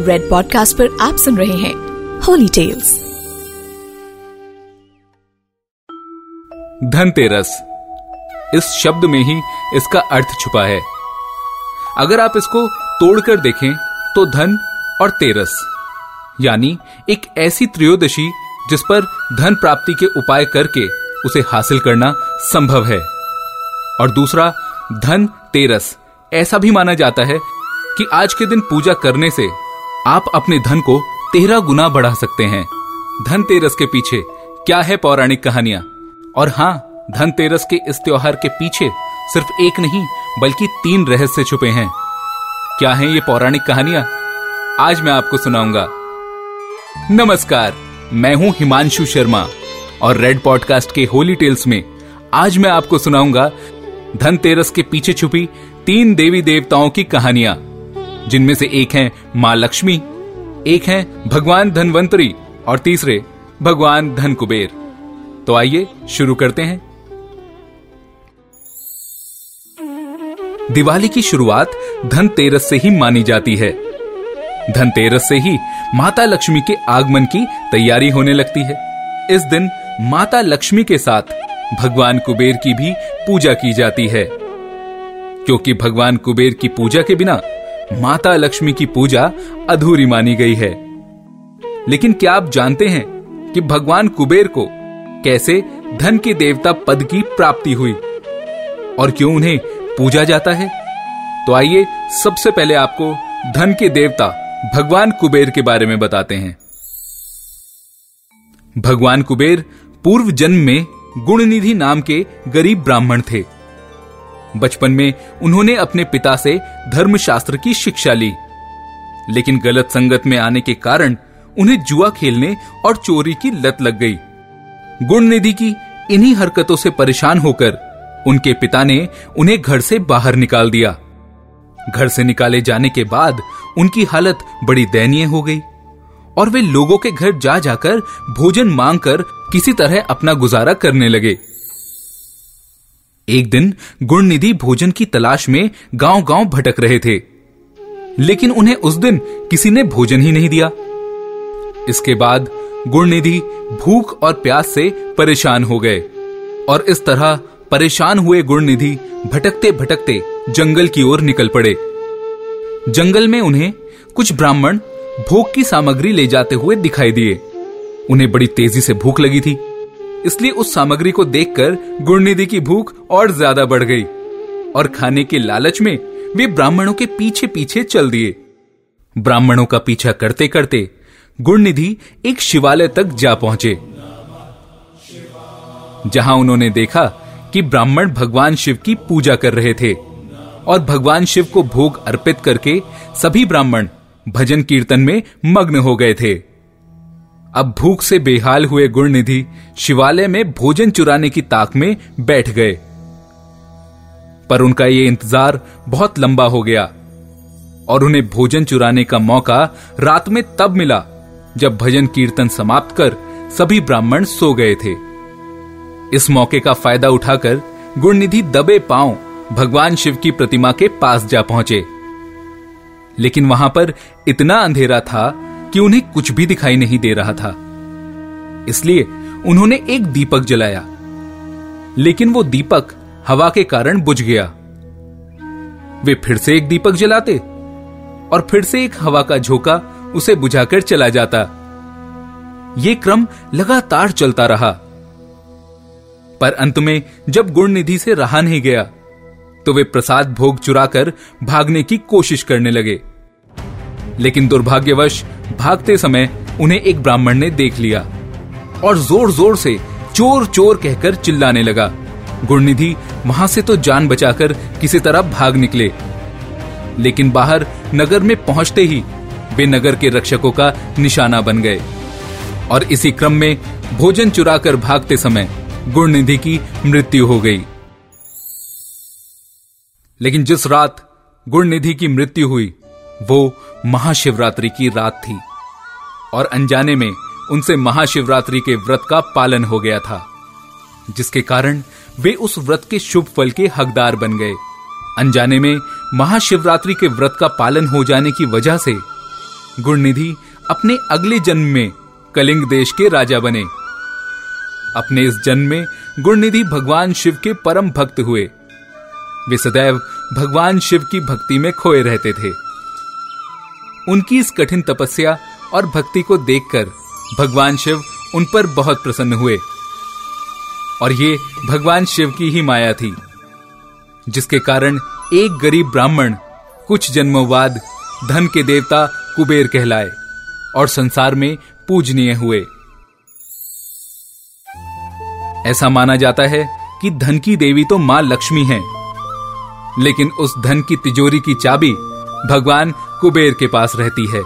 Red podcast पर आप सुन रहे हैं होली टेल्स धनतेरस। इस शब्द में ही इसका अर्थ छुपा है। अगर आप इसको तोड़कर देखें तो धन और तेरस, यानी एक ऐसी त्रयोदशी जिस पर धन प्राप्ति के उपाय करके उसे हासिल करना संभव है। और दूसरा, धन तेरस, ऐसा भी माना जाता है कि आज के दिन पूजा करने से आप अपने धन को तेरह गुना बढ़ा सकते हैं। धनतेरस के पीछे, क्या है पौराणिक कहानियाँ? और हाँ धनतेरस के इस त्योहार के पीछे सिर्फ़ एक नहीं, बल्कि तीन रहस्य छुपे हैं। क्या हैं ये पौराणिक कहानियाँ? आज मैं आपको सुनाऊँगा। नमस्कार, मैं हूँ हिमांशु शर्मा, और रेड पॉडकास्ट के होली टेल्स में आज मैं आपको सुनाऊँगा धनतेरस के पीछे छुपी तीन देवी देवताओं की कहानियाँ। जिनमें से एक है माँ लक्ष्मी, एक है भगवान धनवंतरी और तीसरे भगवान धन कुबेर तो आइए शुरू करते हैं। दिवाली की शुरुआत धनतेरस से ही मानी जाती है। धनतेरस से ही माता लक्ष्मी के आगमन की तैयारी होने लगती है। इस दिन माता लक्ष्मी के साथ भगवान कुबेर की भी पूजा की जाती है। क्योंकि भगवान कुबेर की पूजा के बिना माता लक्ष्मी की पूजा अधूरी मानी गई है। लेकिन क्या आप जानते हैं कि भगवान कुबेर को कैसे धन के देवता पद की प्राप्ति हुई? और क्यों उन्हें पूजा जाता है? तो आइए सबसे पहले आपको धन के देवता भगवान कुबेर के बारे में बताते हैं। भगवान कुबेर पूर्व जन्म में गुणनिधि नाम के गरीब ब्राह्मण थे। बचपन में उन्होंने अपने पिता से धर्मशास्त्र की शिक्षा ली। लेकिन गलत संगत में आने के कारण उन्हें जुआ खेलने और चोरी की लत लग गई। गुणनिधि की इन्हीं हरकतों से परेशान होकर उनके पिता ने उन्हें घर से बाहर निकाल दिया। घर से निकाले जाने के बाद उनकी हालत बड़ी दयनीय हो गई और वे लोगों के घर जा जाकर भोजन मांगकर किसी तरह अपना गुजारा करने लगे। एक दिन गुणनिधि भोजन की तलाश में गाँव गाँव भटक रहे थे। लेकिन उन्हें उस दिन किसी ने भोजन ही नहीं दिया। इसके बाद गुणनिधि भूख और प्यास से परेशान हो गए और इस तरह परेशान हुए गुणनिधि भटकते भटकते जंगल की ओर निकल पड़े। जंगल में उन्हें कुछ ब्राह्मण भोग की सामग्री ले जाते हुए दिखाई दिए। उन्हें बड़ी तेज़ी से भूख लगी थी। इसलिए उस सामग्री को देखकर गुणनिधि की भूख और ज़्यादा बढ़ गई और खाने के लालच में वे ब्राह्मणों के पीछे पीछे चल दिए। ब्राह्मणों का पीछा करते करते गुणनिधि एक शिवालय तक जा पहुँचे। जहाँ उन्होंने देखा कि ब्राह्मण भगवान शिव की पूजा कर रहे थे और भगवान शिव को भोग अर्पित करके सभी ब्राह्मण भजन कीर्तन में मग्न हो गए थे। अब भूख से बेहाल हुए गुणनिधि शिवालय में भोजन चुराने की ताक में बैठ गए। पर उनका यह इंतज़ार बहुत लंबा हो गया और उन्हें भोजन चुराने का मौका रात में तब मिला जब भजन कीर्तन समाप्त कर सभी ब्राह्मण सो गए थे। इस मौके का फ़ायदा उठाकर गुणनिधि दबे पाँव भगवान शिव की प्रतिमा के पास जा पहुँचे। लेकिन वहाँ पर इतना अंधेरा था कि उन्हें कुछ भी दिखाई नहीं दे रहा था। इसलिए उन्होंने एक दीपक जलाया। लेकिन वो दीपक हवा के कारण बुझ गया। वे फिर से एक दीपक जलाते और फिर से एक हवा का झोंका उसे बुझाकर चला जाता। यह क्रम लगातार चलता रहा। पर अंत में जब गुण निधि से रहा नहीं गया तो वे प्रसाद भोग चुराकर भागने की कोशिश करने लगे। लेकिन दुर्भाग्यवश, भागते समय उन्हें एक ब्राह्मण ने देख लिया और ज़ोर ज़ोर से चोर चोर कहकर चिल्लाने लगा। गुणनिधि वहाँ से तो जान बचाकर किसी तरह भाग निकले। लेकिन बाहर, नगर में पहुँचते ही, वे नगर के रक्षकों का निशाना बन गए। और इसी क्रम में, भोजन चुराकर भागते समय गुणनिधि की मृत्यु हो गई। लेकिन जिस रात गुणनिधि की मृत्यु हुई वो महाशिवरात्रि की रात थी, और अनजाने में उनसे महाशिवरात्रि के व्रत का पालन हो गया था, जिसके कारण वे उस व्रत के शुभ फल के हकदार बन गए। अनजाने में महाशिवरात्रि के व्रत का पालन हो जाने की वजह से गुणनिधि अपने अगले जन्म में कलिंग देश के राजा बने। अपने इस जन्म में गुणनिधि भगवान शिव के परम भक्त हुए। वे सदैव भगवान शिव की भक्ति में खोए रहते थे। उनकी इस कठिन तपस्या और भक्ति को देखकर भगवान शिव उन पर बहुत प्रसन्न हुए। और ये भगवान शिव की ही माया थी, जिसके कारण एक गरीब ब्राह्मण कुछ जन्मों बाद धन के देवता कुबेर कहलाए और संसार में पूजनीय हुए। ऐसा माना जाता है कि धन की देवी तो माँ लक्ष्मी हैं, लेकिन उस धन की तिजोरी की चाबी भगवान कुबेर के पास रहती है।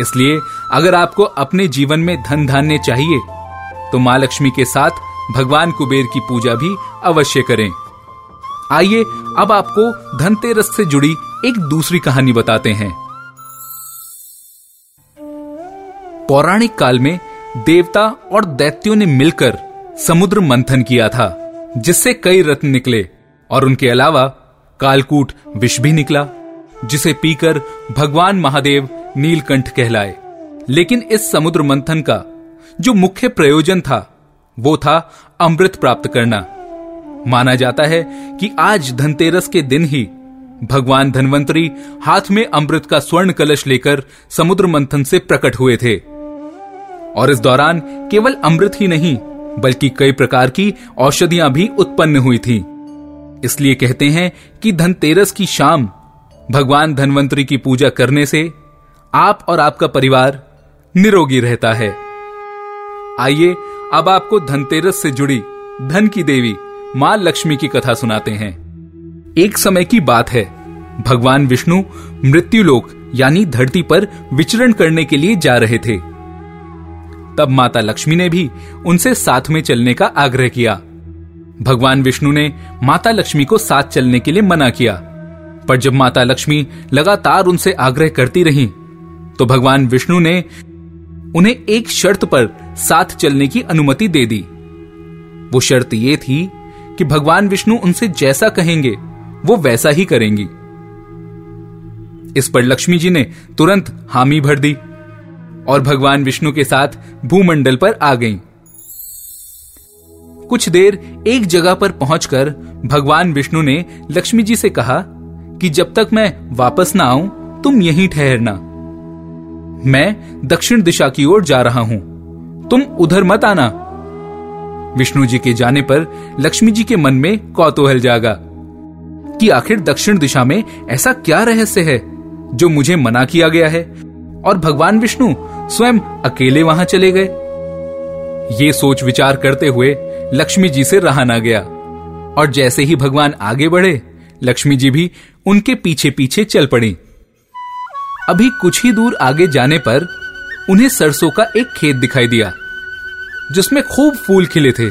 इसलिए अगर आपको अपने जीवन में धन धान्य चाहिए तो माँ लक्ष्मी के साथ भगवान कुबेर की पूजा भी अवश्य करें। आइए, अब आपको धनतेरस से जुड़ी एक दूसरी कहानी बताते हैं। पौराणिक काल में देवता और दैत्यों ने मिलकर समुद्र मंथन किया था, जिससे कई रत्न निकले और उनके अलावा कालकूट विष भी निकला। जिसे पीकर भगवान महादेव नीलकंठ कहलाए। लेकिन इस समुद्र मंथन का जो मुख्य प्रयोजन था, वो था अमृत प्राप्त करना। माना जाता है कि आज धनतेरस के दिन ही भगवान धनवंतरी हाथ में अमृत का स्वर्ण कलश लेकर समुद्र मंथन से प्रकट हुए थे। और इस दौरान केवल अमृत ही नहीं, बल्कि कई प्रकार की औषधियाँ भी उत्पन्न हुई थी। इसलिए कहते हैं कि धनतेरस की शाम भगवान धनवंतरी की पूजा करने से आप और आपका परिवार निरोगी रहता है। आइए, अब आपको धनतेरस से जुड़ी धन की देवी माँ लक्ष्मी की कथा सुनाते हैं। एक समय की बात है। भगवान विष्णु मृत्युलोक यानी धरती पर विचरण करने के लिए जा रहे थे। तब माता लक्ष्मी ने भी उनसे साथ में चलने का आग्रह किया। भगवान विष्णु ने माता लक्ष्मी को साथ चलने के लिए मना किया। पर जब माता लक्ष्मी लगातार उनसे आग्रह करती रही तो भगवान विष्णु ने उन्हें एक शर्त पर साथ चलने की अनुमति दे दी वो शर्त ये थी कि भगवान विष्णु उनसे जैसा कहेंगे, वो वैसा ही करेंगी इस पर लक्ष्मी जी ने तुरंत हामी भर दी और भगवान विष्णु के साथ भूमंडल पर आ गईं। कुछ देर एक जगह पर पहुंचकर भगवान विष्णु ने लक्ष्मी जी से कहा कि जब तक मैं वापस ना आऊँ, तुम यहीं ठहरना। मैं दक्षिण दिशा की ओर जा रहा हूँ। तुम उधर मत आना। विष्णु जी के जाने पर लक्ष्मी जी के मन में कौतूहल जागा कि आखिर दक्षिण दिशा में ऐसा क्या रहस्य है जो मुझे मना किया गया है और भगवान विष्णु स्वयं अकेले वहाँ चले गए। ये सोच विचार करते हुए लक्ष्मी जी से रहा ना गया और जैसे ही भगवान आगे बढ़े, लक्ष्मी जी भी उनके पीछे पीछे चल पड़ी। अभी कुछ ही दूर आगे जाने पर उन्हें सरसों का एक खेत दिखाई दिया, जिसमें खूब फूल खिले थे।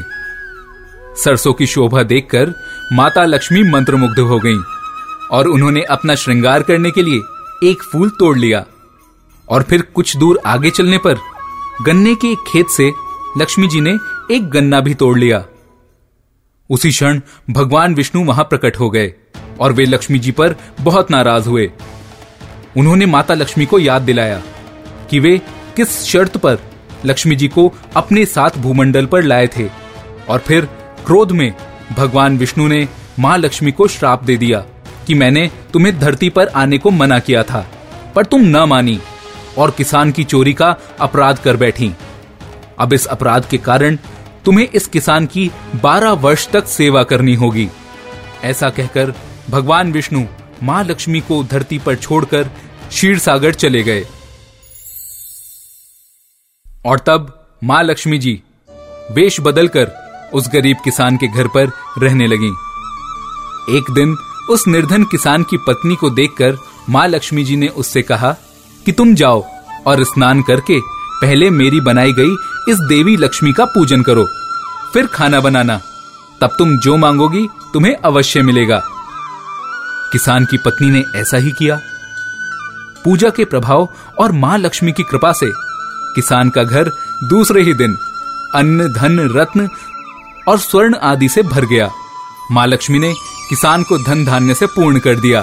सरसों की शोभा देखकर माता लक्ष्मी मंत्रमुग्ध हो गईं और उन्होंने अपना श्रृंगार करने के लिए एक फूल तोड़ लिया और फिर कुछ दूर आगे चलने पर गन्ने के एक खेत से लक्ष्मी जी ने एक गन्ना भी तोड़ लिया। उसी क्षण भगवान विष्णु वहाँ प्रकट हो गए। और वे लक्ष्मी जी पर बहुत नाराज़ हुए। उन्होंने माता लक्ष्मी को याद दिलाया कि वे किस शर्त पर लक्ष्मी जी को अपने साथ भूमंडल पर लाए थे और फिर क्रोध में भगवान विष्णु ने माँ लक्ष्मी को श्राप दे दिया कि मैंने तुम्हें धरती पर आने को मना किया था, पर तुम न मानी और किसान की चोरी का अपराध कर बैठी। अब इस अपराध के कारण तुम्हें इस किसान की 12 वर्ष तक सेवा करनी होगी, ऐसा कहकर भगवान विष्णु माँ लक्ष्मी को धरती पर छोड़कर क्षीर सागर चले गए। और तब माँ लक्ष्मी जी वेश बदलकर उस गरीब किसान के घर पर रहने लगी। एक दिन उस निर्धन किसान की पत्नी को देखकर माँ लक्ष्मी जी ने उससे कहा कि तुम जाओ और स्नान करके पहले मेरी बनाई गई इस देवी लक्ष्मी का पूजन करो, फिर खाना बनाना। तब तुम जो मांगोगी तुम्हें अवश्य मिलेगा। किसान की पत्नी ने ऐसा ही किया। पूजा के प्रभाव और माँ लक्ष्मी की कृपा से किसान का घर दूसरे ही दिन अन्न, धन, रत्न और स्वर्ण आदि से भर गया। माँ लक्ष्मी ने किसान को धन धान्य से पूर्ण कर दिया।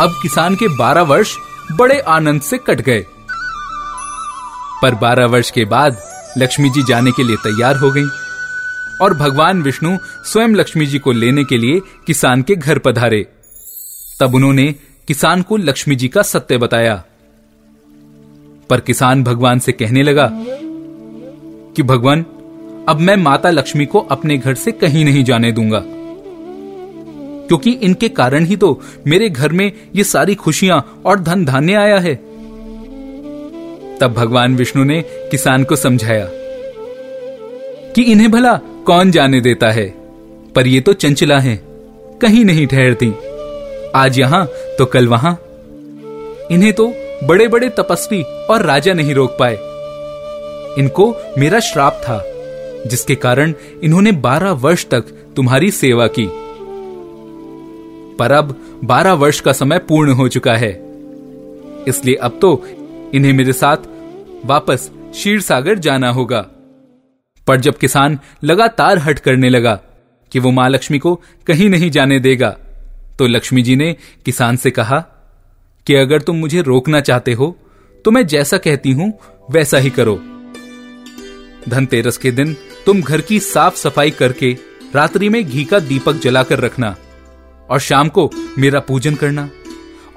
अब किसान के 12 वर्ष बड़े आनंद से कट गए। पर बारह वर्ष के बाद लक्ष्मी जी जाने के लिए तैयार हो गईं। और भगवान विष्णु स्वयं लक्ष्मी जी को लेने के लिए किसान के घर पधारे। तब उन्होंने किसान को लक्ष्मी जी का सत्य बताया। पर किसान भगवान से कहने लगा कि भगवान, अब मैं माता लक्ष्मी को अपने घर से कहीं नहीं जाने दूँगा। क्योंकि इनके कारण ही तो मेरे घर में ये सारी खुशियाँ और धन धान्य आया है। तब भगवान विष्णु ने किसान को समझाया कि इन्हें भला कौन जाने देता है? पर ये तो चंचला है कहीं नहीं ठहरती। आज यहाँ तो कल वहाँ। इन्हें तो बड़े बड़े तपस्वी और राजा नहीं रोक पाए। इनको मेरा श्राप था, जिसके कारण इन्होंने बारह वर्ष तक तुम्हारी सेवा की। पर अब बारह वर्ष का समय पूर्ण हो चुका है। इसलिए अब तो इन्हें मेरे साथ वापस क्षीर सागर जाना होगा। पर जब किसान लगातार हट करने लगा कि वो माँ लक्ष्मी को कहीं नहीं जाने देगा तो लक्ष्मी जी ने किसान से कहा कि अगर तुम मुझे रोकना चाहते हो तो मैं जैसा कहती हूँ, वैसा ही करो। धनतेरस के दिन तुम घर की साफ़ सफ़ाई करके रात्रि में घी का दीपक जलाकर रखना और शाम को मेरा पूजन करना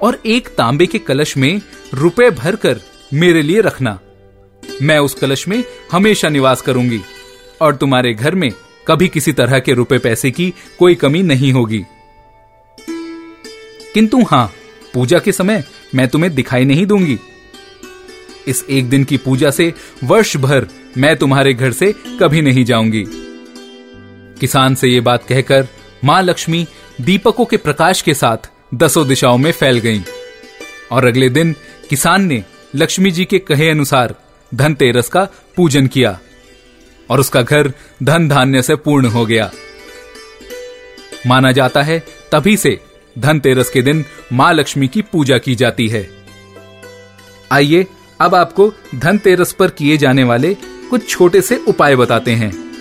और एक तांबे के कलश में रुपए भरकर मेरे लिए रखना। मैं उस कलश में हमेशा निवास करूँगी। और तुम्हारे घर में कभी किसी तरह के रुपए पैसे की कोई कमी नहीं होगी। किंतु हाँ, पूजा के समय मैं तुम्हें दिखाई नहीं दूँगी। इस एक दिन की पूजा से वर्ष भर मैं तुम्हारे घर से कभी नहीं जाऊँगी। किसान से ये बात कहकर माँ लक्ष्मी दीपकों के प्रकाश के साथ दसों दिशाओं में फैल गईं। और अगले दिन किसान ने लक्ष्मी जी के कहे अनुसार धनतेरस का पूजन किया। और उसका घर धन धान्य से पूर्ण हो गया। माना जाता है, तभी से धनतेरस के दिन माँ लक्ष्मी की पूजा की जाती है। आइए, अब आपको धनतेरस पर किए जाने वाले कुछ छोटे से उपाय बताते हैं।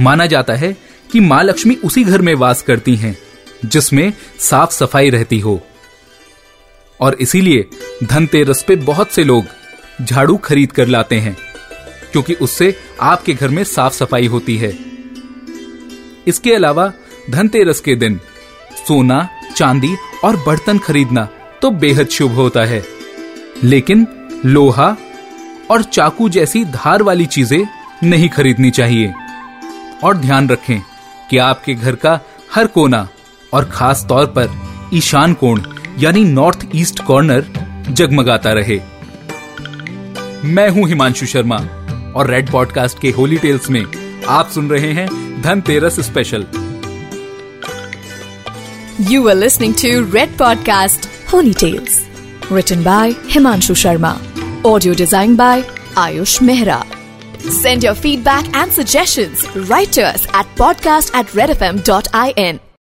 माना जाता है कि माँ लक्ष्मी उसी घर में वास करती हैं, जिसमें साफ़ सफ़ाई रहती हो। और इसीलिए धनतेरस पे बहुत से लोग झाड़ू खरीद कर लाते हैं। क्योंकि उससे आपके घर में साफ़ सफ़ाई होती है। इसके अलावा धनतेरस के दिन, सोना, चांदी और बर्तन खरीदना तो बेहद शुभ होता है। लेकिन लोहा और चाकू जैसी धार वाली चीज़ें नहीं खरीदनी चाहिए। और ध्यान रखें कि आपके घर का हर कोना और खास तौर पर ईशान कोण, यानी नॉर्थ ईस्ट कॉर्नर जगमगाता रहे। मैं हूँ हिमांशु शर्मा। और रेड पॉडकास्ट के होली टेल्स में आप सुन रहे हैं Dhanteras special you are listening to Red podcast holy tales return by Himanshu Sharma audio design by Ayush Mehra send your feedback and suggestion writers at podcast at Red F M dot I N